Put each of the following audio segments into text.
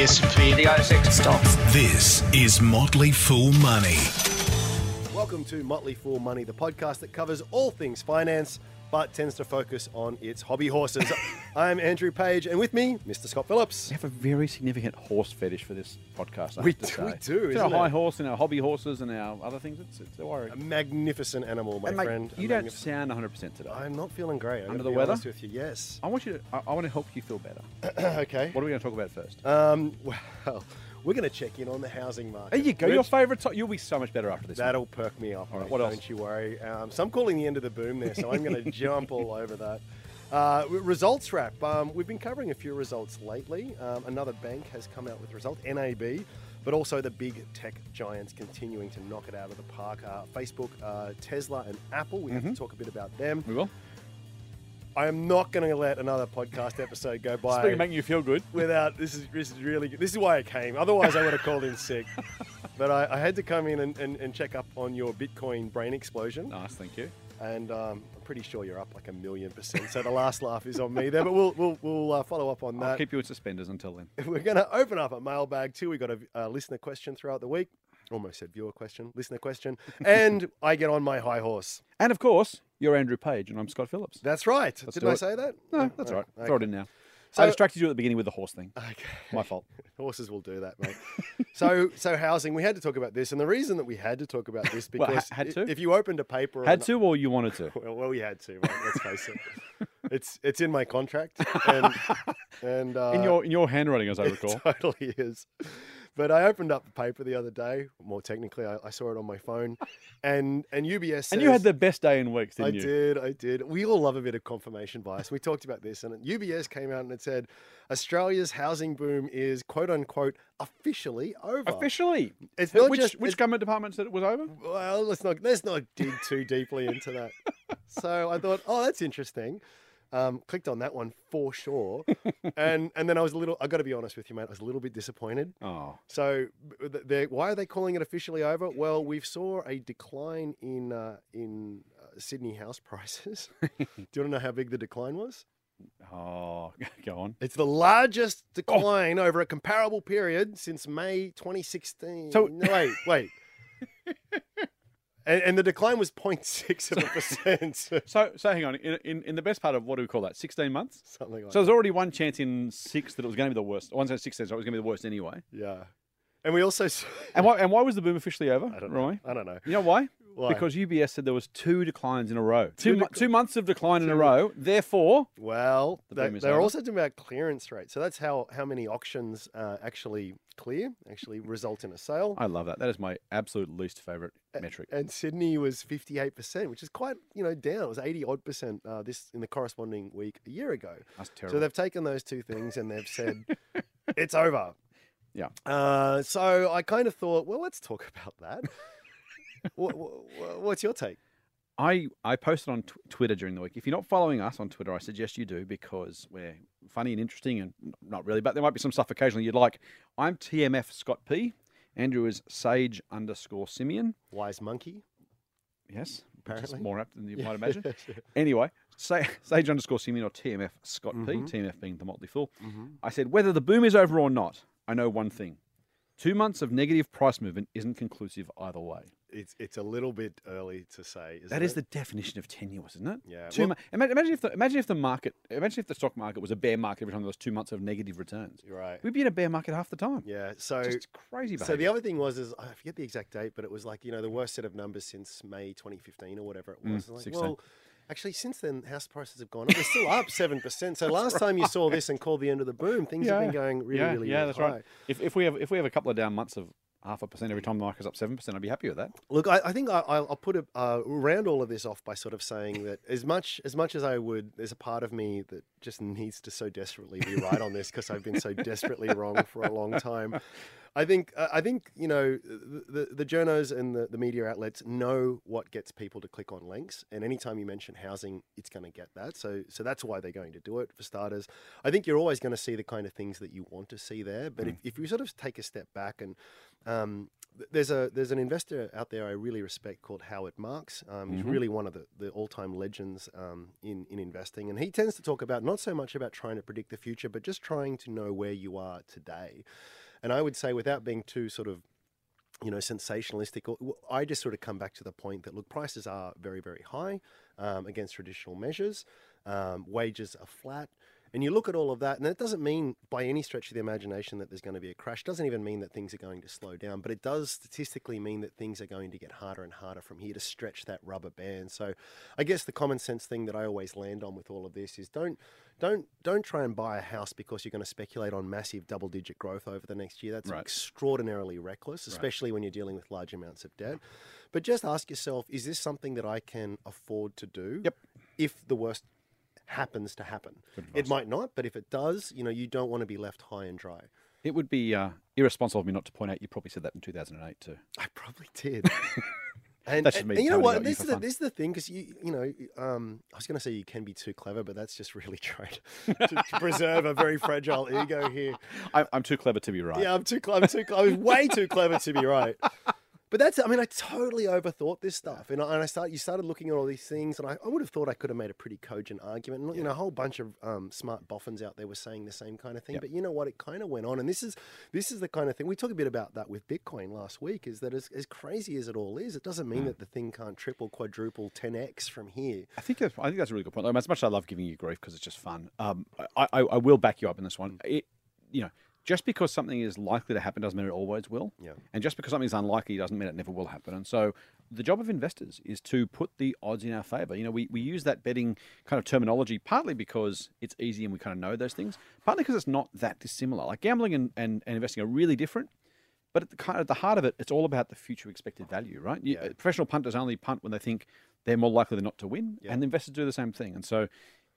the S&P, the ASX stocks. This is Motley Fool Money. Welcome to Motley Fool Money, the podcast that covers all things finance but tends to focus on its hobby horses. I'm Andrew Page, and with me, Mr. Scott Phillips. We have a very significant horse fetish for this podcast. I We have do- we do, It's our high it? horse and our hobby horses and our other things. It's, it's a worry. A magnificent animal, my and mate, friend. A you don't sound 100 percent today. I'm not feeling great. I'm Under the weather? with you. Yes. I want you to. I, I want to help you feel better. okay. What are we going to talk about first? Um. Well, we're going to check in on the housing market. there you go. Your favourite. To- you'll be so much better after this. That'll perk me up. All right, mate, what don't else? you worry. Um, so I'm calling the end of the boom there, so I'm going to jump all over that. Uh, results wrap. Um, we've been covering a few results lately. Um, another bank has come out with results, NAB, but also the big tech giants continuing to knock it out of the park. Uh, Facebook, uh, Tesla, and Apple. We have Mm-hmm. to talk a bit about them. we will. I am not going to let another podcast episode go by Speaking of making you feel good. without this is this is really good. This is why I came. Otherwise, I would have called in sick. But I, I had to come in and, and, and check up on your Bitcoin brain explosion, Nice, thank you. And um, I'm pretty sure you're up like a million percent. So the last laugh is on me there, but we'll we'll, we'll uh, follow up on that. I'll keep you in suspenders until then. We're going to open up a mailbag too. We got a, a listener question throughout the week. Almost said viewer question, listener question, and I get on my high horse. And of course, you're Andrew Page, and I'm Scott Phillips. That's right. Let's Didn't I it. say that? No, that's all right. okay. Throw it in now. So- I distracted you at the beginning with the horse thing. Okay. My fault. Horses will do that, mate. so, so housing. We had to talk about this, and the reason that we had to talk about this Well, because ha- had to? if you opened a paper, Had to, or you wanted to? Well, well, we had to. Mate, let's face it. It's it's in my contract, and and uh, In your in your handwriting, as I it recall. totally is. But I opened up the paper the other day. More technically, I, I saw it on my phone, and and UBS. Says, And you had the best day in weeks, I didn't you? I did, I did. We all love a bit of confirmation bias. We talked about this, and UBS came out and it said Australia's housing boom is quote unquote officially over. Officially. It's not which just which government department said it was over? Well, let's not let's not dig too deeply into that. So I thought, oh, that's interesting. Um, clicked on that one for sure, and and then I was a little. I got to be honest with you, mate. I was a little bit disappointed. Oh, So, they're- why are they calling it officially over? Well, we've saw a decline in uh, in uh, Sydney house prices. Do you want to know how big the decline was? oh, go on. It's the largest decline over a comparable period since May 2016. So- wait, wait. And, and the decline was 0.6 of a percent, So, so hang on. In, in, in the best part of what do we call that? Sixteen months. something like So there's already one chance in six that it was going to be the worst. One chance sixteen, so it was going to be the worst anyway. Yeah. And we also, s- And why? And why was the boom officially over? I don't know. Roy? I don't know. You know why? Why? Because UBS said there was two declines in a row. Two, Two dec- two months of decline in a row. Therefore, Well, The they, they're over. also talking about clearance rate. So that's how, how many auctions uh, actually clear, actually result in a sale. I love that. That is my absolute least favorite metric. And Sydney was 58%, which is quite, you know, down. It was 80 odd percent uh, this in the corresponding week a year ago. That's terrible. So they've taken those two things and they've said it's over. Yeah. Uh, so I kind of thought, well, let's talk about that. what, what's your take? I, I posted on tw- Twitter during the week. If you're not following us on Twitter, I suggest you do because we're funny and interesting and not really, but there might be some stuff occasionally you'd like. I'm TMF Scott P. Andrew is Sage underscore Simian. Wise monkey? Yes, Apparently. more apt than you might imagine. Anyway, say, Sage underscore Simian or TMF Scott P. Mm-hmm. TMF being the Motley Fool. I said whether the boom is over or not, I know one thing: two months of negative price movement isn't conclusive either way. It's it's a little bit early to say. That is it? the definition of tenuous, isn't it? Yeah, Two well- mo- imagine, if the imagine if the market imagine if the stock market was a bear market every time there was two months of negative returns. Right. We'd be in a bear market half the time. Yeah. So Just crazy so the other thing was is I forget the exact date, but it was like you know the worst set of numbers since May 2015 or whatever it hmm, was. like, 16. well, actually since then house prices have gone up. They're still up seven percent. So last time you saw this and called the end of the boom, things have been going really, yeah, really, yeah, really that's high. right. If, if we have if we have a couple of down months of half a percent every time the market's up seven percent, I'd be happy with that. Look, I, I think I, I'll I'll put a uh, round all of this off by sort of saying that as much as much as I would, there's a part of me that just needs to so desperately be right on this because I've been so desperately wrong for a long time. I think uh, I think you know the the, the journos and the, the media outlets know what gets people to click on links, and anytime you mention housing, it's going to get that. So so that's why they're going to do it for starters. I think you're always going to see the kind of things that you want to see there, but if, if you sort of take a step back and Um, there's a there's an investor out there I really respect called Howard Marks. Um, he's really one of the, the all time legends um, in in investing, and he tends to talk about not so much about trying to predict the future, but just trying to know where you are today. And I would say, without being too sort of you know, sensationalistic. I just sort of come back to the point that look, prices are very, very high um, against traditional measures. Um, wages are flat. And you look at all of that, and it doesn't mean by any stretch of the imagination that there's going to be a crash. doesn't even mean that things are going to slow down, but it does statistically mean that things are going to get harder and harder from here to stretch that rubber band. So, I guess the common sense thing that I always land on with all of this is don't don't don't try and buy a house because you're going to speculate on massive double digit growth over the next year. That's Right. extraordinarily reckless, especially when you're dealing with large amounts of debt. But just ask yourself, is this something that I can afford to do? Yep. If the worst happens to happen. It might not, but if it does, you know, you don't want to be left high and dry. It would be uh, irresponsible of me not to point out you probably said that in 2008 too. I probably did. And, That's just me and you know what? you This is, the, this is the thing because you you know um, I was going to say you can be too clever, but that's just really trying to, to preserve a very fragile ego here. I, I'm too clever to be right. Yeah, I'm too clever. Too clever. I was way too clever to be right. But that's, I mean, I totally overthought this stuff. And I, and I started, you started looking at all these things, and I, I would have thought I could have made a pretty cogent argument. And, you know, a whole bunch of um, smart boffins out there were saying the same kind of thing. Yep. But you know what? It kind of went on. And this is, this is the kind of thing, we talked a bit about that with Bitcoin last week, is that as, as crazy as it all is, it doesn't Mm. mean that the thing can't triple, quadruple, 10x from here. I think that's, I think that's a really good point. As much as I love giving you grief because it's just fun, um, I, I, I will back you up in this one. It, you know, just because something is likely to happen doesn't mean it always will. Yeah. And just because something is unlikely doesn't mean it never will happen. And so the job of investors is to put the odds in our favor. You know, we, we use that betting kind of terminology partly because it's easy and we kind of know those things, partly because it's not that dissimilar. Like gambling and, and, and investing are really different. But at the, kind of, at the heart of it, it's all about the future expected value, right? You, Professional punters only punt when they think they're more likely than not to win, and investors do the same thing. And so,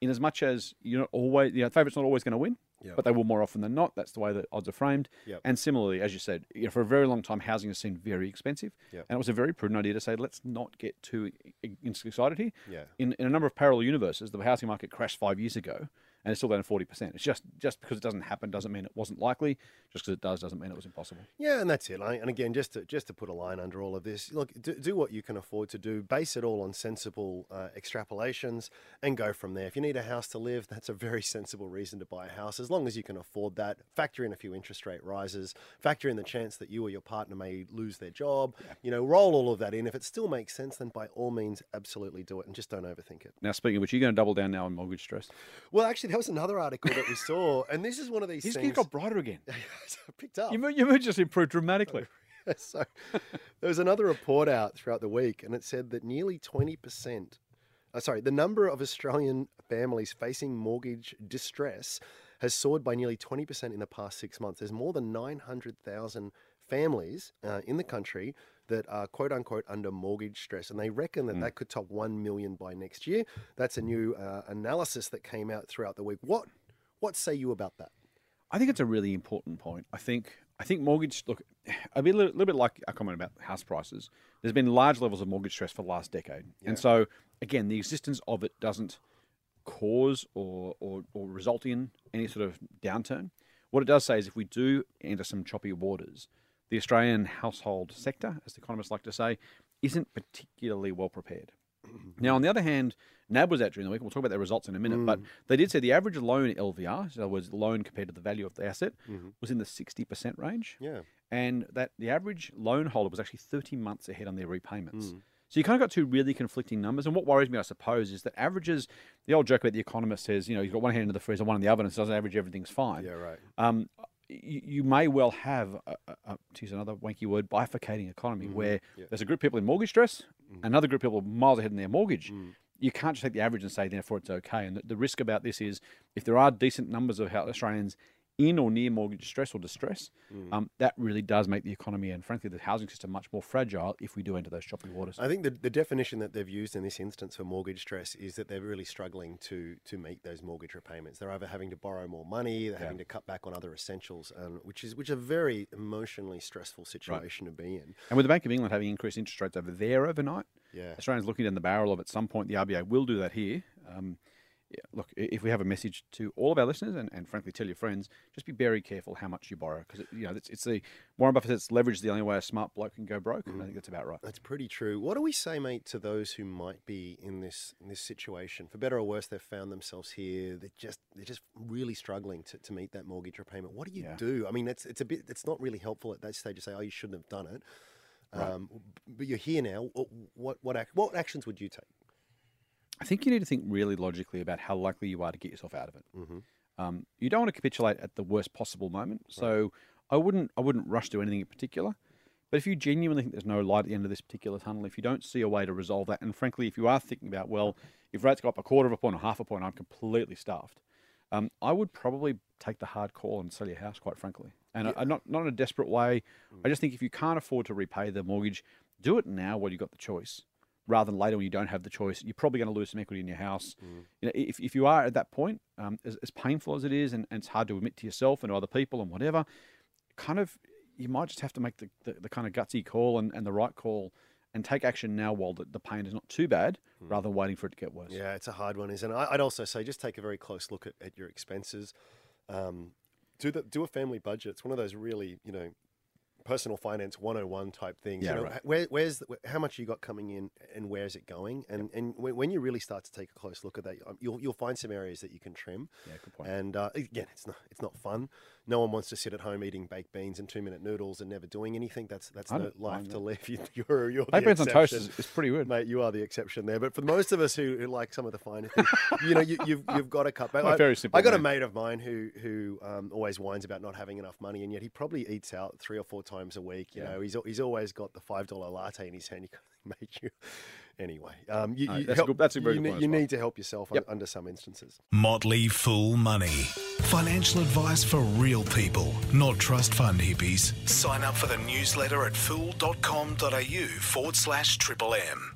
in as much as you're not always, you know, favourite's not always going to win, Yep. but they will more often than not. That's the way that odds are framed. Yep. And similarly, as you said, you know, for a very long time, housing has seemed very expensive, Yep. and it was a very prudent idea to say, let's not get too excited here. Yeah. In, in a number of parallel universes, the housing market crashed five years ago, and it's still down forty percent. It's just just because it doesn't happen doesn't mean it wasn't likely. Just because it does doesn't mean it was impossible. Yeah, and that's it. And again, just to just to put a line under all of this, look, do, do what you can afford to do. Base it all on sensible uh, extrapolations, and go from there. If you need a house to live, that's a very sensible reason to buy a house. As long as you can afford that, factor in a few interest rate rises, factor in the chance that you or your partner may lose their job. You know, roll all of that in. If it still makes sense, then by all means, absolutely do it, and just don't overthink it. Now, speaking of which, you're going to double down now on mortgage stress. Well, actually, there was another article that we saw, and this is one of these He's, things. got brighter again. picked up. Your mood, your mood just improved dramatically. so there was another report out throughout the week, and it said that nearly 20%, uh, sorry, the number of Australian families facing mortgage distress has soared by nearly 20% in the past six months. There's more than 900,000 families uh, in the country that are quote unquote under mortgage stress, and they reckon that that could top 1 million by next year. That's a new uh, analysis that came out throughout the week. What, what say you about that? I think it's a really important point. I think I think mortgage look a bit, little, little bit like a comment about house prices. There's been large levels of mortgage stress for the last decade, and so again, the existence of it doesn't cause or, or or result in any sort of downturn. What it does say is if we do enter some choppy waters, the Australian household sector, as the economists like to say, isn't particularly well prepared. Now, on the other hand, NAB was out during the week. We'll talk about their results in a minute, but mm. they did say the average loan LVR, in other words, loan compared to the value of the asset, mm-hmm. was in the 60% range. Yeah. And that the average loan holder was actually 30 months ahead on their repayments. Mm. So you kind of got two really conflicting numbers. And what worries me, I suppose, is that averages, the old joke about the economist says, you know, you've got one hand in the freezer, one in the oven, and it doesn't average, everything's fine. Yeah, right. Um, you, you may well have, a, a, to use another wanky word, bifurcating economy mm-hmm. where there's a group of people in mortgage stress, mm. another group of people miles ahead in their mortgage. Mm. You can't just take the average and say, therefore, it's okay. And the, the risk about this is if there are decent numbers of Australians in or near mortgage stress or distress, um, that really does make the economy and, frankly, the housing system much more fragile if we do enter those choppy waters. I think the, the definition that they've used in this instance for mortgage stress is that they're really struggling to to meet those mortgage repayments. They're either having to borrow more money, they're having to cut back on other essentials, and which is which is a very emotionally stressful situation to be in. And with the Bank of England having increased interest rates over there overnight, Yeah. Australians looking down the barrel of at some point the RBA will do that here. Um, yeah, look, if we have a message to all of our listeners and, and frankly tell your friends, just be very careful how much you borrow because you know it's, it's the Warren Buffett says leverage is the only way a smart bloke can go broke. And I think that's about right. That's pretty true. What do we say, mate, to those who might be in this in this situation? For better or worse, they've found themselves here. They're just they're just really struggling to, to meet that mortgage repayment. What do you Yeah. do? I mean, it's it's a bit it's not really helpful at that stage to say, oh, you shouldn't have done it. Um, but you're here now. What what what, what actions would you take? I think you need to think really logically about how likely you are to get yourself out of it. Mm-hmm. Um, you don't want to capitulate at the worst possible moment. So I wouldn't I wouldn't rush to anything in particular. But if you genuinely think there's no light at the end of this particular tunnel, if you don't see a way to resolve that, and frankly, if you are thinking about, well, if rates go up a quarter of a point or half a point, I'm completely stuffed. Um, I would probably take the hard call and sell your house, quite frankly. And I, I- not not in a desperate way. I just think if you can't afford to repay the mortgage, do it now while you've got the choice, rather than later when you don't have the choice. You're probably going to lose some equity in your house. You know, if, if you are at that point, um, as, as painful as it is, and, and it's hard to admit to yourself and to other people and whatever, kind of you might just have to make the, the, the kind of gutsy call and, and the right call and take action now while the, the pain is not too bad, rather than waiting for it to get worse. Yeah, it's a hard one, isn't it? I'd also say just take a very close look at, at your expenses. Um, do the do a family budget. It's one of those really you know personal finance 101 type things. Yeah, you know, right. where, where's the, how much you got coming in and where's it going? And and when, when you really start to take a close look at that, um, you'll you'll find some areas that you can trim. Yeah, good point. And uh, again, it's not it's not fun. No one wants to sit at home eating baked beans and two minute noodles and never doing anything. That's that's I no don't life mind to live. You, you're you're Baked beans on toast is, is pretty good. Mate, you are the exception there. But for most of us who, who like some of the finer things, you know, you, you've you've got to cut back. I'm a I, very simple I got a mate of mine who who um, always whines about not having enough money, and yet he probably eats out three or four times a week. You Yeah. know, he's he's always got the five dollar latte in his hand. You got to make you anyway. Um, you, No, you that's a help- good- that's a very you, good ne- point as you well. need to help yourself un- Yep. under some instances. Motley Fool Money. Financial advice for real people, not trust fund hippies. Sign up for the newsletter at fool.com.au forward slash triple M.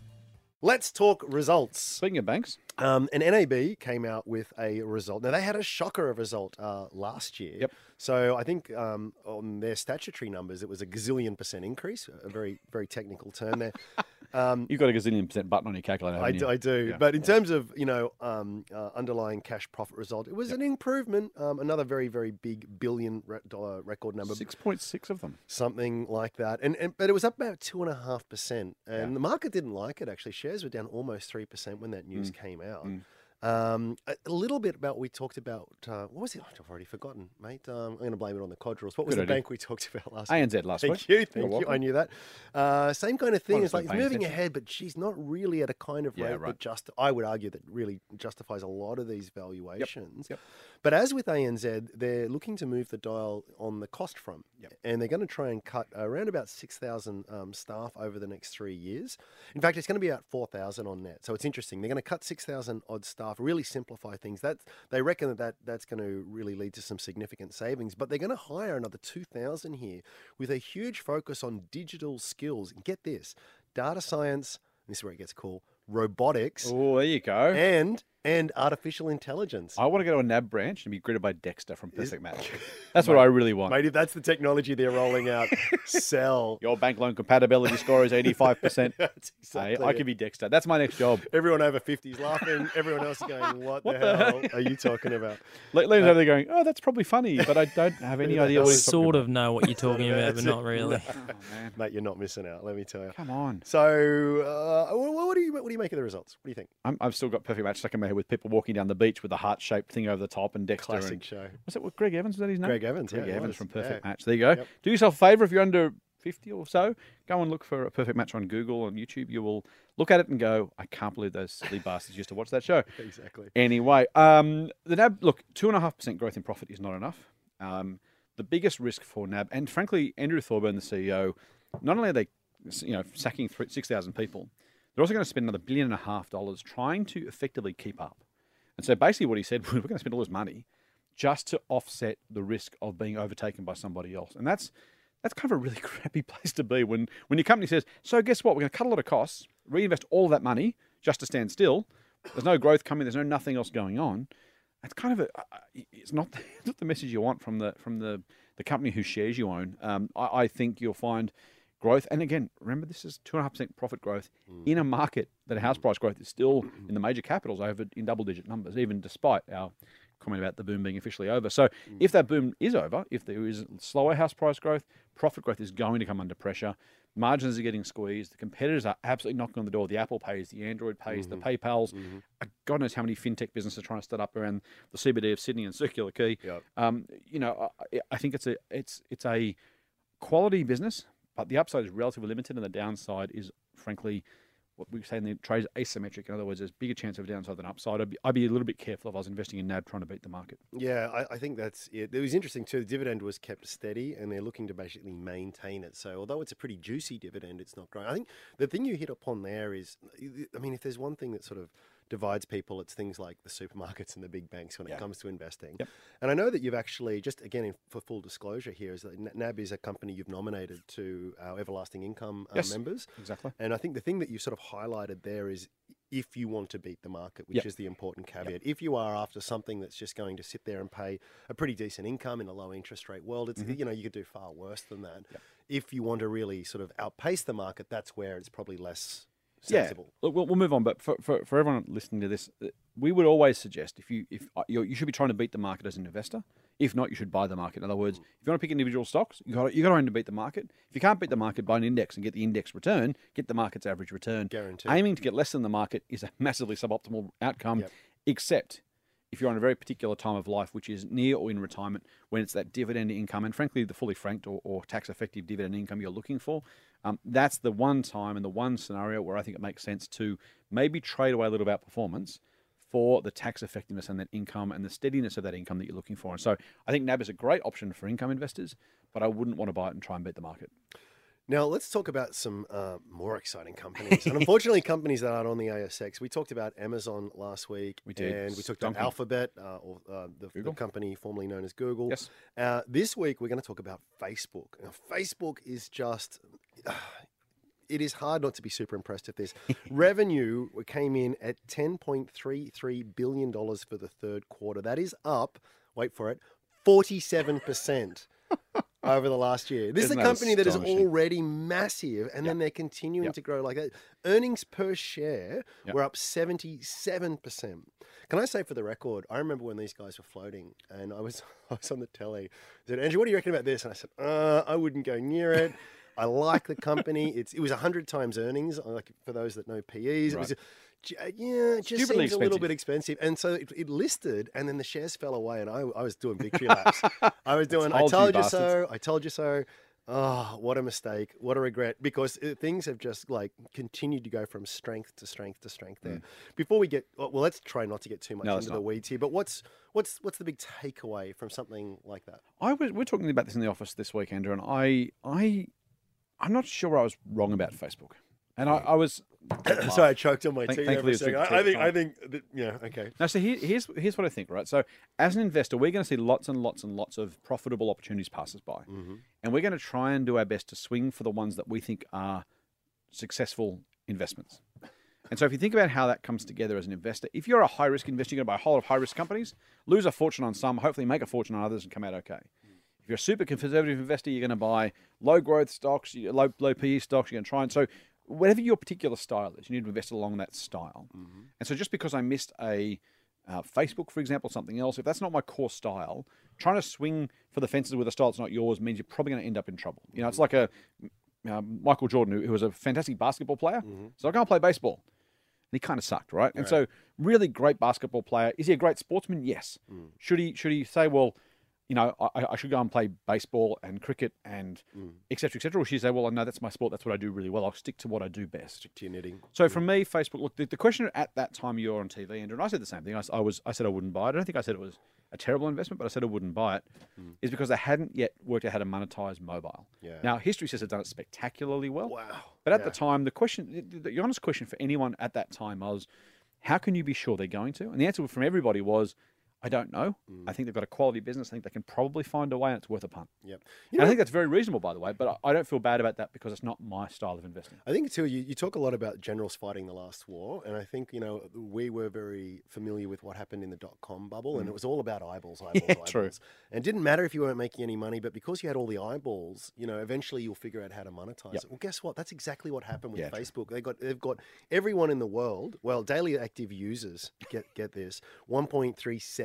Let's talk results. Speaking of banks, Um, and NAB came out with a result. Now they had a shocker of result uh, last year. Yep. So I think um, on their statutory numbers, it was a gazillion percent increase. A very very technical term there. you've got a gazillion percent button on your calculator. I do? I do. Yeah. But in terms of you know um, uh, underlying cash profit result, it was an improvement. Um, another very very big billion re- dollar record number. Six point six of them. Something like that, and, and but it was up about two and a half percent, and Yeah. the market didn't like it. Actually, shares were down almost three percent when that news came out. Mm. Um, a, a little bit about what we talked about. Uh, what was it? I've already forgotten, mate. Um, I'm going to blame it on the Codrals. What was Good the idea. bank we talked about last? ANZ last Thank week. you, You're thank you. welcome. I knew that. Uh, same kind of thing. It's like it's it's not paying moving attention. ahead, but she's not really at a kind of Yeah, rate right. that just. I would argue that really justifies a lot of these valuations. Yep. But as with ANZ, they're looking to move the dial on the cost front, Yep. and they're going to try and cut around about six thousand um, staff over the next three years. In fact, it's going to be about four thousand on net. So it's interesting. They're going to cut six thousand odd staff, really simplify things. That they reckon that, that that's going to really lead to some significant savings. But they're going to hire another two thousand here with a huge focus on digital skills. And get this: data science. This is where it gets cool. Robotics Oh, there you go. and and artificial intelligence. I want to go to a NAB branch and be greeted by Dexter from Perfect Match. That's what I really want. Mate, if that's the technology they're rolling out, sell. Your bank loan compatibility score is 85%. That's Hey, exactly I it. could be Dexter. That's my next job. Everyone over 50 is laughing. Everyone else is going, what, What the, the hell are you talking about? Le- Lena's over there going, oh, that's probably funny, but I don't have any idea what he's talking sort about. of know what you're talking about, but not it. really. Oh, man. Mate, you're not missing out, let me tell you. Come on. So, uh, what, what do you what do you make of the results? What do you think? I'm, I've still got Perfect Match stuck in my head with people walking down the beach with a heart shaped thing over the top and Dexter. Classic and, show. was it what, Greg Evans? Was that his name? Greg Evans, Greg yeah, Evans from Perfect yeah. Match. There you go. Yep. Do yourself a favour if you're under 50 or so, go and look for a Perfect Match on Google and YouTube. You will look at it and go, I can't believe those silly bastards used to watch that show. Exactly. Anyway, um, the NAB, look, 2.5% growth in profit is not enough. Um, the biggest risk for NAB, and frankly, Andrew Thorburn, the CEO, not only are they you know, sacking three- 6,000 people, they're also going to spend another billion and a half dollars trying to effectively keep up. And so basically, what he said was, we're going to spend all this money just to offset the risk of being overtaken by somebody else. And that's that's kind of a really crappy place to be when, when your company says, so guess what? We're going to cut a lot of costs, reinvest all that money just to stand still. There's no growth coming. There's no nothing else going on. It's kind of a, it's not, it's not the message you want from the from the, the company whose shares you own. Um, I, I think you'll find growth. And again, remember this is two and a half percent profit growth Mm. in a market that house price growth is still in the major capitals over in double digit numbers, even despite our comment about the boom being officially over. So Mm. if that boom is over, if there is slower house price growth, profit growth is going to come under pressure. Margins are getting squeezed. The competitors are absolutely knocking on the door. The Apple pays, the Android pays, Mm-hmm. the PayPal's. Uh, God knows how many fintech businesses are trying to start up around the CBD of Sydney and Circular Quay. Yep. Um, you know, I, I think it's a it's it's a quality business, but the upside is relatively limited, and the downside is, frankly, what we say in the trade is asymmetric. In other words, there's bigger chance of downside than upside. I'd be, I'd be a little bit careful if I was investing in NAB trying to beat the market. Yeah, I, I think that's it. It was interesting too. The dividend was kept steady, and they're looking to basically maintain it. So, although it's a pretty juicy dividend, it's not growing. I think the thing you hit upon there is, I mean, if there's one thing that sort of divides people, it's things like the supermarkets and the big banks when Yeah. it comes to investing. Yep. And I know that you've actually, just again in, for full disclosure here, is that NAB is a company you've nominated to our Everlasting Income uh, Yes. members. Exactly. And I think the thing that you sort of highlighted there is if you want to beat the market, which Yep. is the important caveat. If you are after something that's just going to sit there and pay a pretty decent income in a low interest rate world, it's you know you could do far worse than that. If you want to really sort of outpace the market, that's where it's probably less sensible. Yeah, look, we'll, we'll move on. But for, for, for everyone listening to this, uh, we would always suggest if you if uh, you you should be trying to beat the market as an investor. If not, you should buy the market. In other words, if you want to pick individual stocks, you got you got to aim to beat the market. If you can't beat the market, buy an index and get the index return. Get the market's average return. Guaranteed. Aiming to get less than the market is a massively suboptimal outcome. Yep. Except if you're on a very particular time of life, which is near or in retirement, when it's that dividend income, and frankly, the fully franked or, or tax effective dividend income you're looking for, um, that's the one time and the one scenario where I think it makes sense to maybe trade away a little bit about performance for the tax effectiveness and that income and the steadiness of that income that you're looking for. And so I think NAB is a great option for income investors, but I wouldn't want to buy it and try and beat the market. Now let's talk about some uh, more exciting companies, and unfortunately, companies that aren't on the ASX. We talked about Amazon last week, We did. and we talked about Alphabet, uh, or uh, the, the company formerly known as Google. Yes. Uh, this week, we're going to talk about Facebook. Now, Facebook is just. It is hard not to be super impressed at this. Revenue came in at $10.33 billion for the third quarter. That is up, wait for it, 47% over the last year. This Isn't is a company that is already massive, and then they're continuing Yep. to grow like that. Earnings per share Yep. were up 77%. Can I say for the record, I remember when these guys were floating, and I was I was on the telly. I said, Andrew, what do you reckon about this? And I said, uh, I wouldn't go near it. I like the company. It's it was hundred times earnings. Like for those that know PEs, it was. J- Yeah, it just Stupidly seems a little bit expensive, and so it, it listed, and then the shares fell away, and I, I was doing victory laps. I was doing, I Told you, you so, I told you so. Oh, what a mistake! What a regret! Because uh, things have just like continued to go from strength to strength to strength. There. Before we get well, well, let's try not to get too much Mm. No, into the weeds here. But what's what's what's the big takeaway from something like that? I was we are talking about this in the office this week, Andrew, and I I I'm not sure I was wrong about Facebook, and I, I was. Sorry, I choked on my Thank- tea for thankfully it's I, I think I think that, yeah okay. Now, so here, here's here's what I think, right? So, as an investor, we're going to see lots and lots and lots of profitable opportunities pass us by, mm-hmm. and we're going to try and do our best to swing for the ones that we think are successful investments. And so, if you think about how that comes together as an investor, if you're a high risk investor, you're going to buy a whole lot of high risk companies, lose a fortune on some, hopefully make a fortune on others, and come out okay. If you're a super conservative investor, you're going to buy low growth stocks, low low PE stocks. You're going to try and so whatever your particular style is, you need to invest along that style. And so, just because I missed a uh, Facebook, for example, something else, if that's not my core style, trying to swing for the fences with a style that's not yours means you're probably going to end up in trouble. You know, it's like a uh, Michael Jordan, who, who was a fantastic basketball player. So I can't play baseball. And he kind of sucked, right? And so, really great basketball player. Is he a great sportsman? Yes. Should he? Should he say, well, you know, I, I should go and play baseball and cricket and mm. et cetera, et cetera? Or should he say, well, I know that's my sport. That's what I do really well. I'll stick to what I do best. Stick to your knitting. So for mm. me, Facebook. Look, the, the question at that time you were on TV, Andrew, and I said the same thing. I, I was, I said I wouldn't buy it. I don't think I said it was a terrible investment, but I said I wouldn't buy it. it, is because they hadn't yet worked out how to monetize mobile. Yeah. Now history says they've done it spectacularly well. Wow. But at Yeah. the time, the question, the, the honest question for anyone at that time was, how can you be sure they're going to? And the answer from everybody was, I don't know. Mm. I think they've got a quality business. I think they can probably find a way, and it's worth a punt. Yep. And I think that's very reasonable, by the way. But I I don't feel bad about that because it's not my style of investing. I think too. You, you talk a lot about generals fighting the last war, and I think you know we were very familiar with what happened in the dot com bubble, and it was all about eyeballs, eyeballs, Mm. Yeah, eyeballs. true. And it didn't matter if you weren't making any money, but because you had all the eyeballs, you know, eventually you'll figure out how to monetize Yep. it. Well, guess what? That's exactly what happened with Yeah, true. Facebook. They got they've got everyone in the world. Well, daily active users get get this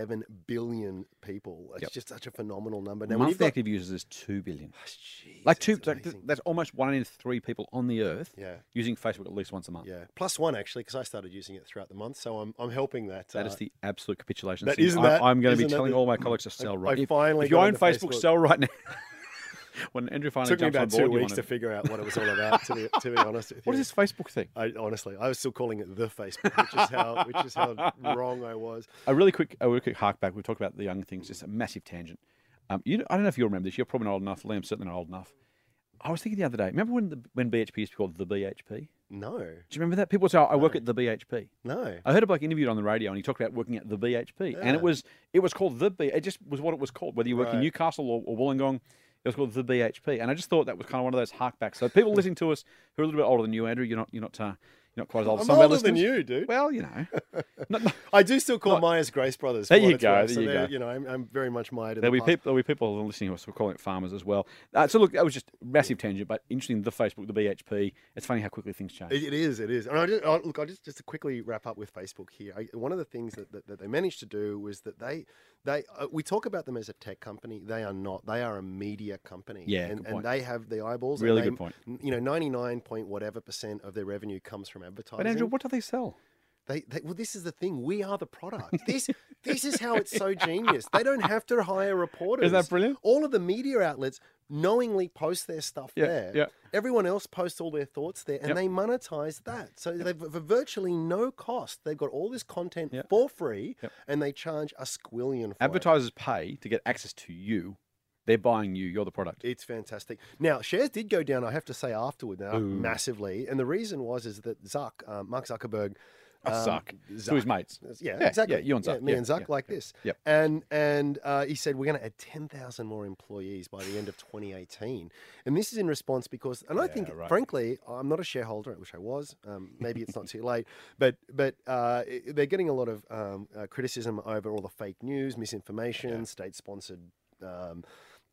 1.37 billion people. It's Yep. just such a phenomenal number. Now, Monthly got, active users is two billion. Jeez, Like two, like, that's almost one in three people on the earth yeah. using Facebook at least once a month. Yeah, plus one actually, because I started using it throughout the month, so I'm I'm helping that. That is uh, the absolute capitulation. that- isn't I, that- I'm going to be telling the- all my colleagues to sell I right. If- finally if you got own Facebook, Facebook. sell right now. when Andrew finally took me about board, two weeks to figure out what it was all about. To be to be honest. What is this Facebook thing? I honestly, I was still calling it the Facebook, which is how which is how wrong I was. A really quick, a really quick hark back. We've talked about the young things. Just a massive tangent. Um, you, I don't know if you remember this. You're probably not old enough. Liam's certainly not old enough. I was thinking the other day. Remember when the, when BHP used to be called the BHP? No. Do you remember that? People would say, "I work at the BHP." no. I heard a bloke interviewed on the radio, and he talked about working at the BHP, and it was it was called the B. It just was what it was called. Whether you work in Newcastle or, or Wollongong, it was called the BHP. And I just thought that was kind of one of those harkbacks. So people listening to us who are a little bit older than you, Andrew, you're not you're not uh, you're not quite as old. I'm some of our older than listeners. you, dude. Well, you know, not, not- I do still call Not- Myers Grace Brothers. There you go, there so you go. You know, I'm, I'm very much mired in there'll the be past. people there'll be people listening to us who are calling it farmers as well. Uh, so look, that was just a massive tangent, but interesting. The Facebook, the BHP. It's funny how quickly things change. It, it is, it is. And I just, I, look, I just just to quickly wrap up with Facebook here. I, one of the things that, that, that they managed to do was that they they uh, we talk about them as a tech company. They are not. They are a media company. Yeah, and, and they have the eyeballs. Really they- good point. You know, ninety nine point whatever percent of their revenue comes from advertising. But Andrew, what do they sell? They, they, well, this is the thing. We are the product. This, this is how it's so genius. They don't have to hire reporters. Is that brilliant? All of the media outlets knowingly post their stuff Yeah, there. yeah. Everyone else posts all their thoughts there, and Yep. they monetize that. So they've for virtually no cost. They've got all this content Yep. for free, Yep. and they charge a squillion for it. Advertisers pay to get access to you. They're buying you. You're the product. It's fantastic. Now shares did go down. I have to say afterward now Ooh. massively, and the reason was is that Zuck, um, Mark Zuckerberg, Oh, um, Zuck. To his mates. Yeah, Yeah, exactly. yeah, you and Zuck. me Yeah, and Zuck yeah, like yeah. this. Yep. And and uh, he said we're going to add ten thousand more employees by the end of 2018, and this is in response because, and I think, right. frankly, I'm not a shareholder. I wish I was. Um, maybe it's not too late, but but uh, they're getting a lot of um, uh, criticism over all the fake news, misinformation, state-sponsored.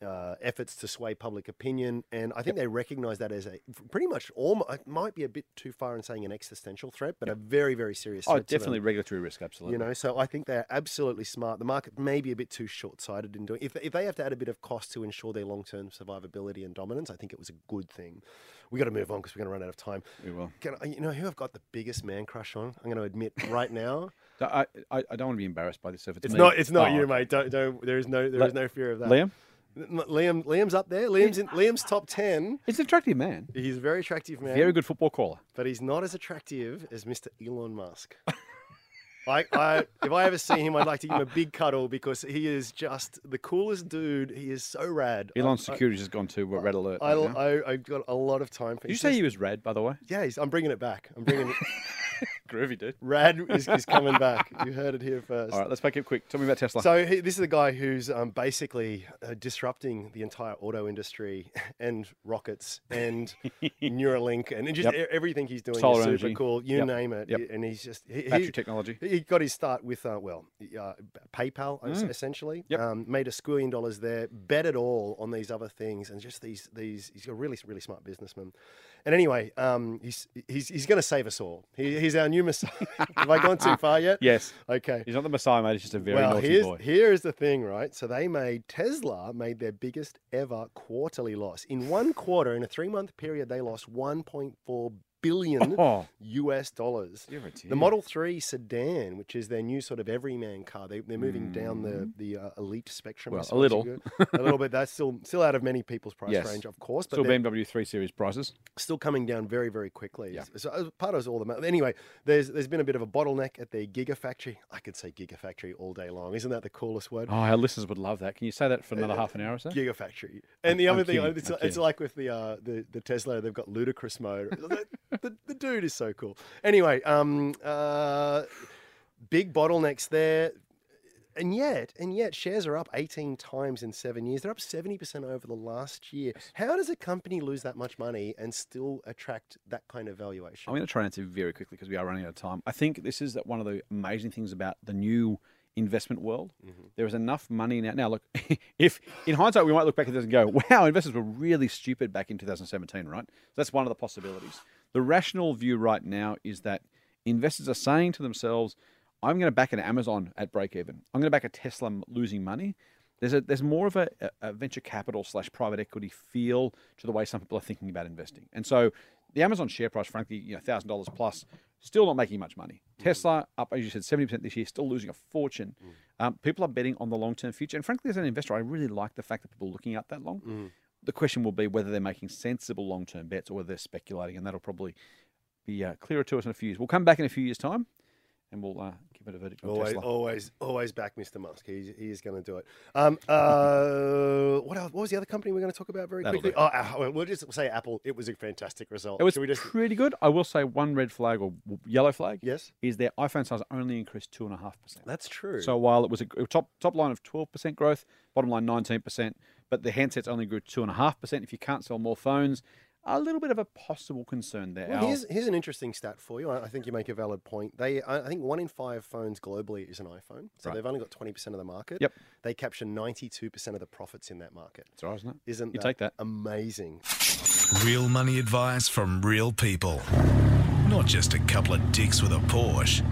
Uh, efforts to sway public opinion, and I think they recognise that as a pretty much almost it might be a bit too far in saying an existential threat, but a very very serious. Oh, threat to them. definitely regulatory risk. Absolutely. You know, so I think they're absolutely smart. The market may be a bit too short-sighted in doing. If if they have to add a bit of cost to ensure their long-term survivability and dominance, I think it was a good thing. We got to move on because we're going to run out of time. we will. Can I, you know who I've got the biggest man crush on? I'm going to admit right now. I, I, I don't want to be embarrassed by this. If it's, It's not. It's not Oh, you, mate. Don't. Don't. There is no. There is no fear of that. Liam, Liam. Liam's up there. Liam's in. Liam's top ten. he's an attractive man. He's a very attractive man. Very good football caller. but he's not as attractive as Mr. Elon Musk. I, I, if I ever see him, I'd like to give him a big cuddle because he is just the coolest dude. He is so rad. Elon's I, security's just gone to red alert. I, right. I, have got a lot of time for. Did you say he was red, by the way? Yeah, he's, I'm bringing it back. I'm bringing it. Groovy, dude. Rad is, is coming back. You heard it here first. All right, let's make it quick. Tell me about Tesla. So he, this is a guy who's um, basically uh, disrupting the entire auto industry and rockets and Neuralink and just Yep. everything he's doing Solar is super energy. cool. You Yep. name it. Yep. And he's just he, Battery he- technology. He got his start with, uh, well, uh, PayPal Mm. essentially. Yep. Um, made a squillion dollars there, bet it all on these other things, and just these these. He's a really really smart businessman. And anyway, um, he's he's he's going to save us all. He, he's our new messiah. Have I gone too far yet? Yes. Okay. He's not the Messiah, mate. He's just a very well, naughty here's, boy. here is the thing, right? So they made Tesla made their biggest ever quarterly loss in one quarter. In a three month period, they lost 1.4 billion Oh, US dollars. The. Model 3 sedan, which is their new sort of everyman car, they, they're moving down the, the uh, elite spectrum. Mm. Well, a little. a little bit. That's still still out of many people's price Yes. range, of course, but Still BMW 3 Series prices. still coming down very, very quickly. Yeah. So uh, part of all the anyway. There's there's been a bit of a bottleneck at their Gigafactory. I could say Gigafactory all day long. Isn't that the coolest word? Oh, our listeners would love that. Can you say that for another half an hour or so? Gigafactory. And I'm- the other I'm thing, kidding, it's, it's like with the, uh, the the Tesla, they've got ludicrous mode. the, the, dude is so cool. Anyway, um, uh, big bottlenecks there. and yet, and yet, shares are up 18 times in seven years. They're up 70% over the last year. How does a company lose that much money and still attract that kind of valuation? I'm going to try and answer very quickly because we are running out of time. I think this is one of the amazing things about the new investment world. There is enough money now. Now, look, if in hindsight we might look back at this and go, "Wow, investors were really stupid back in 2017," right? So that's one of the possibilities. The rational view right now is that investors are saying to themselves, "I'm going to back an Amazon at break even. I'm going to back a Tesla losing money." There's a there's more of a, a- venture capital slash private equity feel to the way some people are thinking about investing, and so the Amazon share price, frankly, you know, thousand dollars plus, still not making much money. Mm. Tesla up, as you said, seventy percent this year, still losing a fortune. Mm. Um, people are betting on the long term future, and frankly, as an investor, I really like the fact that people are looking out that long. Mm. The question will be whether they're making sensible long term bets or whether they're speculating, and that'll probably be uh, clearer to us in a few years. We'll come back in a few years' time, and we'll uh, give it a verdict on Always, Tesla. always, always back Mr. Musk. He's, he is going to do it. Um, uh, what else? What was the other company we're going to talk about very That'll quickly? Oh, uh, we'll just say Apple. It was a fantastic result. It was Should we just pretty good. I will say one red flag or yellow flag yes, is their iPhone sales only increased two and a half percent. that's true. So while it was a a top top line of twelve percent growth, bottom line nineteen percent, but the handsets only grew two and a half percent. If you can't sell more phones, a little bit of a possible concern there. Well, here's, here's an interesting stat for you. I I think you make a valid point. They, I I think one in five phones globally is an iPhone, so Right. they've only got 20% of the market. Yep. They capture 92% of the profits in that market. That's all right, isn't it? Isn't You that take that. amazing? Real money advice from real people. Not just a couple of dicks with a Porsche.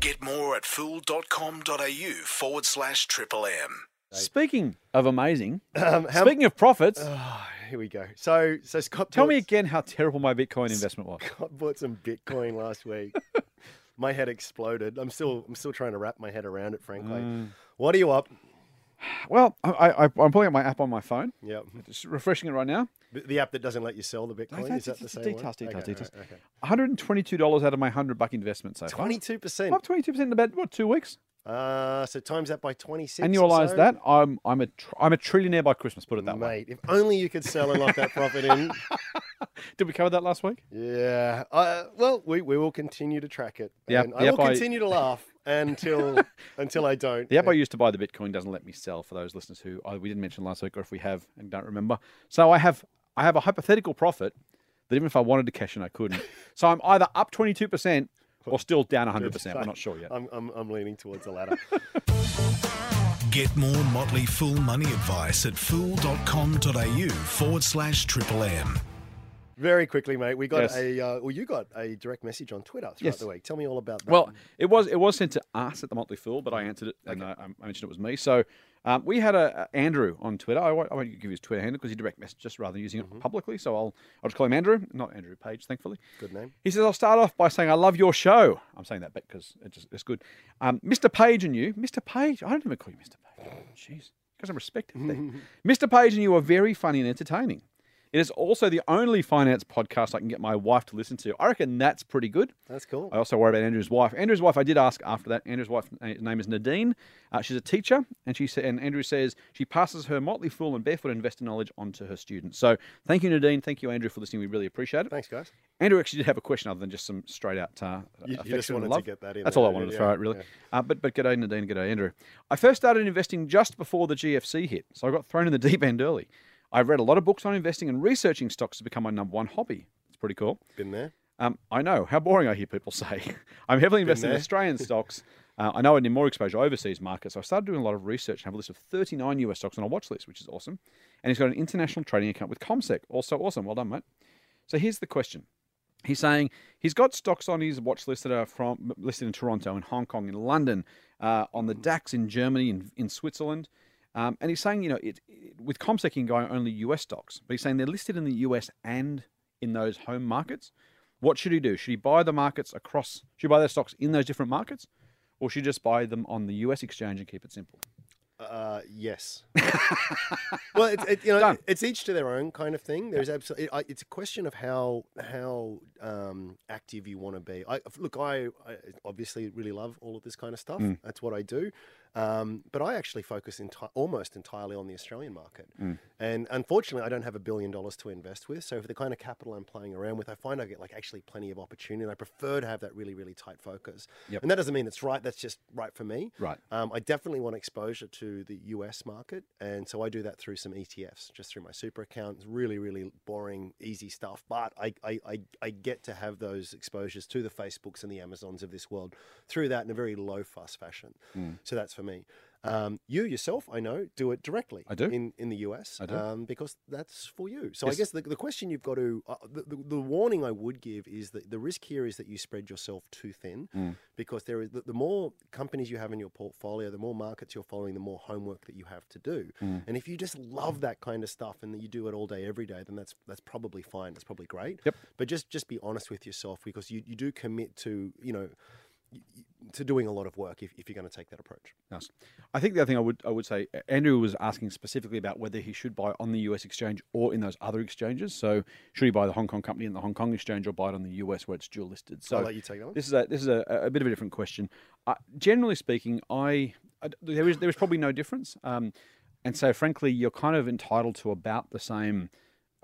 Get more at fool.com.au forward slash triple M. Speaking of amazing, Um, how, speaking of profits, Oh, here we go. So, so Scott, tell me again how terrible my Bitcoin investment was. Scott bought some Bitcoin last week. my head exploded. I'm still, I'm still trying to wrap my head around it. Frankly, Mm. what are you up? Well, I, I, I'm pulling up my app on my phone, Yeah, just refreshing it right now. The, the app that doesn't let you sell the Bitcoin no, is that the same details, one? details, Okay, details. right, okay. $122 out of my 100 buck investment so far. Twenty-two percent. up 22% in about, what, two weeks? Uh, so times that by twenty-six. or Annualize so. that. I'm, I'm, a tr- I'm a trillionaire by Christmas, put it that way. mate. If only you could sell and lock that profit in. Did we cover that last week? Yeah. Uh, well, we, we will continue to track it. The app- and the I will I- continue to laugh until until I don't. The app I used to buy the Bitcoin doesn't let me sell for those listeners who uh, we didn't mention last week, or if we have and don't remember. So I have I have a hypothetical profit that even if I wanted to cash in, I couldn't. so I'm either up 22% or still down 100%. We're not sure yet. I'm, I'm, I'm leaning towards the latter. Get more Motley Fool money advice at fool.com.au forward slash triple M. Very quickly, mate. We got Yes. a uh, well, you got a direct message on Twitter throughout Yes. the week. Tell me all about that. Well, it was it was sent to us at the Motley Fool, but I answered it and uh, I mentioned it was me. So um, we had a, a Andrew on Twitter. I won't, I won't give you his Twitter handle because he direct messaged us rather than using it publicly. So I'll I'll just call him Andrew, not Andrew Page, thankfully. good name. He says, I'll start off by saying, I love your show. I'm saying that because it just, it's good. Um, Mr. Page and you, Mr. Page, I don't even call you Mr. Page. Jeez, got some respect out there. Mr. Page and you are very funny and entertaining. It is also the only finance podcast I can get my wife to listen to. I reckon that's pretty good. That's cool. I also worry about Andrew's wife. Andrew's wife, I did ask after that. Andrew's wife name is Nadine. Uh, she's a teacher, and she said, and Andrew says she passes her Motley Fool and Barefoot Investor knowledge onto her students. So thank you, Nadine. Thank you, Andrew, for listening. We really appreciate it. Thanks, guys. Andrew actually did have a question other than just some straight out uh, You- you just wanted to love. get that in That's there, all I wanted you? to throw Yeah, out, really. yeah. Uh, but but g'day Nadine, g'day Andrew. I first started investing just before the GFC hit, so I got thrown in the deep end early. I've read a lot of books on investing and researching stocks has become my number one hobby. It's pretty cool. Been there. Um, I know how boring I hear people say. I'm heavily invested in. Australian stocks. Uh, I know I need more exposure overseas markets. So I started doing a lot of research and have a list of 39 US stocks on a watch list, which is awesome. And he's got an international trading account with CommSec. Also awesome. Well done, mate. So here's the question. He's saying he's got stocks on his watch list that are from listed in Toronto, in Hong Kong, in London, uh, on the DAX in Germany, in, in Switzerland. Um, and he's saying, you know, it, it, with CommSec, he can go only US stocks, but he's saying they're listed in the US and in those home markets. What should he do? Should he buy the markets across? Should he buy their stocks in those different markets, or should he just buy them on the US exchange and keep it simple? Uh, yes. well, it's it, you know Done. it's each to their own kind of thing. There's absolutely it, it's a question of how how um, active you want to be. I look, I, I obviously really love all of this kind of stuff. That's what I do. Um, but I actually focus enti- almost entirely on the Australian market. And unfortunately, I don't have a billion dollars to invest with. So for the kind of capital I'm playing around with, I find I get like actually plenty of opportunity. And I prefer to have that really, really tight focus. Yep. And that doesn't mean it's right. That's just right for me. Right. Um, I definitely want exposure to the US market. And so I do that through some ETFs, just through my super account. It's really, really boring, easy stuff. But I, I, I, I get to have those exposures to the Facebooks and the Amazons of this world through that in a very low fuss fashion. Hmm. So that's for me. Um, you yourself, I know, do it directly. I do. in in the US. I do. Um, because that's for you. So I guess the, the question you've got to uh, the, the, the warning I would give is that the risk here is that you spread yourself too thin Mm. because there is the, the more companies you have in your portfolio, the more markets you're following, the more homework that you have to do. Mm. And if you just love that kind of stuff and that you do it all day every day, then that's that's probably fine. That's probably great. Yep. But just just be honest with yourself because you, you do commit to you know to doing a lot of work if, if you're going to take that approach. Nice. I think the other thing I would I would say Andrew was asking specifically about whether he should buy on the US exchange or in those other exchanges. So should he buy the Hong Kong company in the Hong Kong exchange or buy it on the US where it's dual listed? So I'll let you take that one. This is a this is a, a bit of a different question. Uh, generally speaking, I, I there is there is probably no difference, um, and so frankly, you're kind of entitled to about the same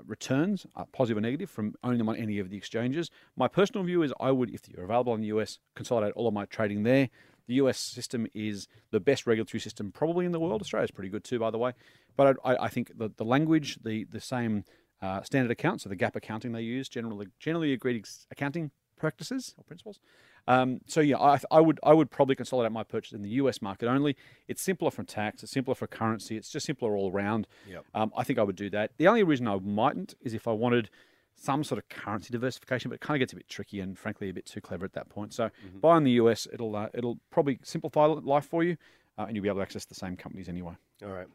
returns, uh, positive or negative, from owning them on any of the exchanges. My personal view is I would, if you're available in the US, consolidate all of my trading there. The US system is the best regulatory system probably in the world. Australia's pretty good too, by the way. But I, I think the, the language, the the same uh, standard accounts, so the GAAP accounting they use, generally generally agreed accounting practices or principles. Um, so yeah, I, I would I would probably consolidate my purchase in the US market only. It's simpler for tax, it's simpler for currency, it's just simpler all around. Yep. Um, I think I would do that. The only reason I mightn't is if I wanted some sort of currency diversification, but it kind of gets a bit tricky and frankly a bit too clever at that point. So buy in the US, it'll uh, it'll probably simplify life for you, uh, and you'll be able to access the same companies anyway. All right.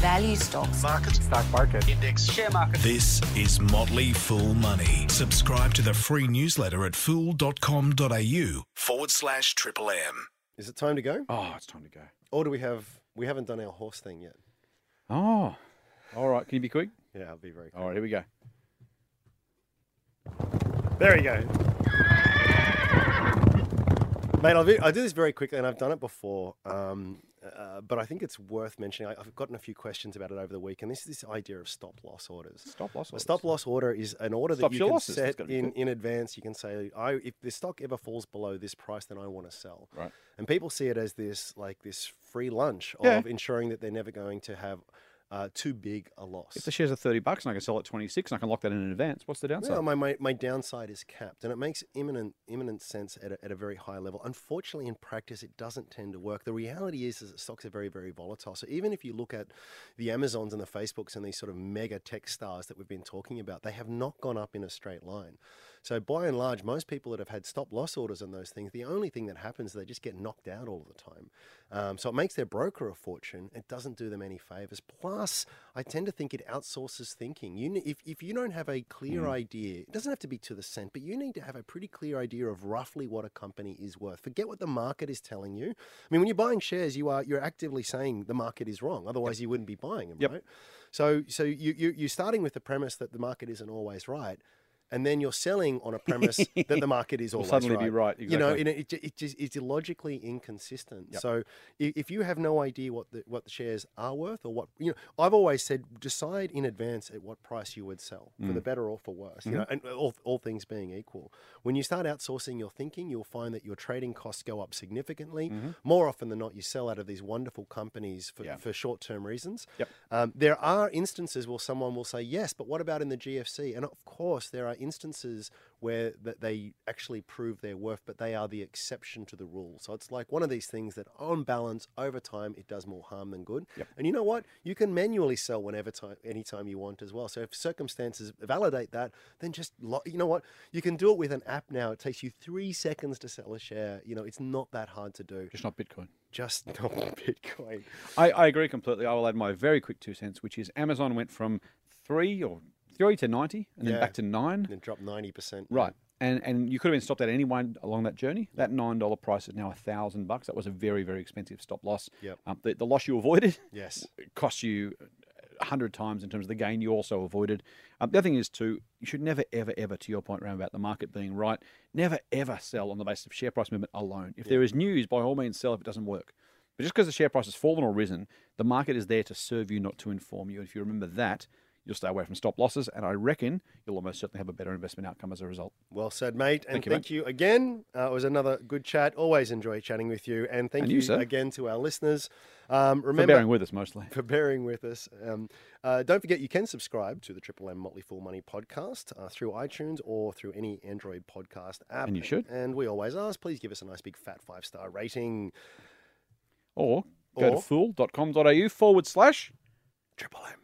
Value stocks. Market. Stock market. Index. Share market. This is Motley Fool Money. Subscribe to the free newsletter at fool.com.au forward slash triple M. Is it time to go? Oh, it's time to go. Or do we have we haven't done our horse thing yet? Oh, all right. Can you be quick? Yeah, I'll be very quick. All right, here we go. There you go. Mate, I'll be, I do this very quickly, and I've done it before, um, uh, but I think it's worth mentioning. I, I've gotten a few questions about it over the week, and this is this idea of stop loss orders. Stop loss. A stop loss order is an order that you can losses. Set in, in advance. You can say, "I if the stock ever falls below this price, then I want to sell." Right. And people see it as this like this free lunch Yeah. of ensuring that they're never going to have uh, too big a loss. If the shares are thirty bucks and I can sell at twenty six and I can lock that in in advance, what's the downside? Well, my, my, my downside is capped, and it makes imminent imminent sense at a, at a very high level. Unfortunately, in practice, it doesn't tend to work. The reality is, is that stocks are very, very volatile. So even if you look at the Amazons and the Facebooks and these sort of mega tech stars that we've been talking about, they have not gone up in a straight line. So by and large, most people that have had stop loss orders on those things, the only thing that happens is they just get knocked out all the time. Um, so it makes their broker a fortune. It doesn't do them any favors. Plus, I tend to think it outsources thinking. You, if, if you don't have a clear idea, it doesn't have to be to the cent, but you need to have a pretty clear idea of roughly what a company is worth. Forget what the market is telling you. I mean, when you're buying shares, you are you're actively saying the market is wrong. Otherwise, you wouldn't be buying them, Yep. right? So, so you, you you're starting with the premise that the market isn't always right. And then you're selling on a premise that the market is always suddenly right. be right, You know, it, it, it just it's illogically inconsistent. Yep. So if you have no idea what the what the shares are worth or what you know, I've always said decide in advance at what price you would sell for Mm. the better or for worse. Mm-hmm. You know, and all, all things being equal, when you start outsourcing your thinking, you'll find that your trading costs go up significantly. More often than not, you sell out of these wonderful companies for, Mm-hmm. Yeah. for short term reasons. Yep. Um, there are instances where someone will say yes, but what about in the GFC? And of course, there are instances where that they actually prove their worth, but they are the exception to the rule. So it's like one of these things that, on balance, over time, it does more harm than good. Yep. And you know what? You can manually sell whenever time, anytime you want as well. So if circumstances validate that, then just lo- you know what? You can do it with an app now. It takes you three seconds to sell a share. You know, it's not that hard to do. Just not Bitcoin. Just not Bitcoin. I, I agree completely. I will add my very quick two cents, which is Amazon went from three or three to ninety, and then Yeah. back to nine. And then drop ninety percent. Right. And and you could have been stopped at any one along that journey. That nine dollar price is now a thousand bucks. That was a very very expensive stop loss. Yep. Um, the, the loss you avoided Yes. cost you a hundred times in terms of the gain you also avoided. Um, the other thing is too, you should never ever ever, to your point around about the market being right, never ever sell on the basis of share price movement alone. If there is news, by all means sell if it doesn't work. But just because the share price has fallen or risen, the market is there to serve you, not to inform you. And if you remember that, you'll stay away from stop losses, and I reckon you'll almost certainly have a better investment outcome as a result. Well said, mate. And Thank thank you, you, again. Uh, it was another good chat. Always enjoy chatting with you. And thank And you, you, again to our listeners. Um, For bearing with us mostly. for bearing with us. Um, uh, don't forget, you can subscribe to the Triple M Motley Fool Money podcast uh, through iTunes or through any Android podcast app. And you should. And we always ask, please give us a nice big fat five star rating. Or go to Or- fool.com.au forward slash Triple M.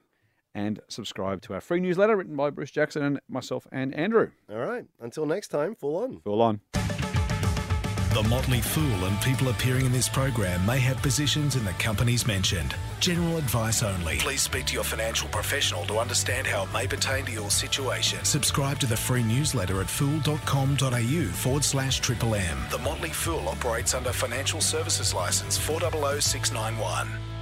and subscribe to our free newsletter written by Bruce Jackson and myself and Andrew. All right. Until next time, full on. Full on. The Motley Fool and people appearing in this program may have positions in the companies mentioned. General advice only. Please speak to your financial professional to understand how it may pertain to your situation. Subscribe to the free newsletter at fool.com.au forward slash triple M. The Motley Fool operates under Financial Services License 400691.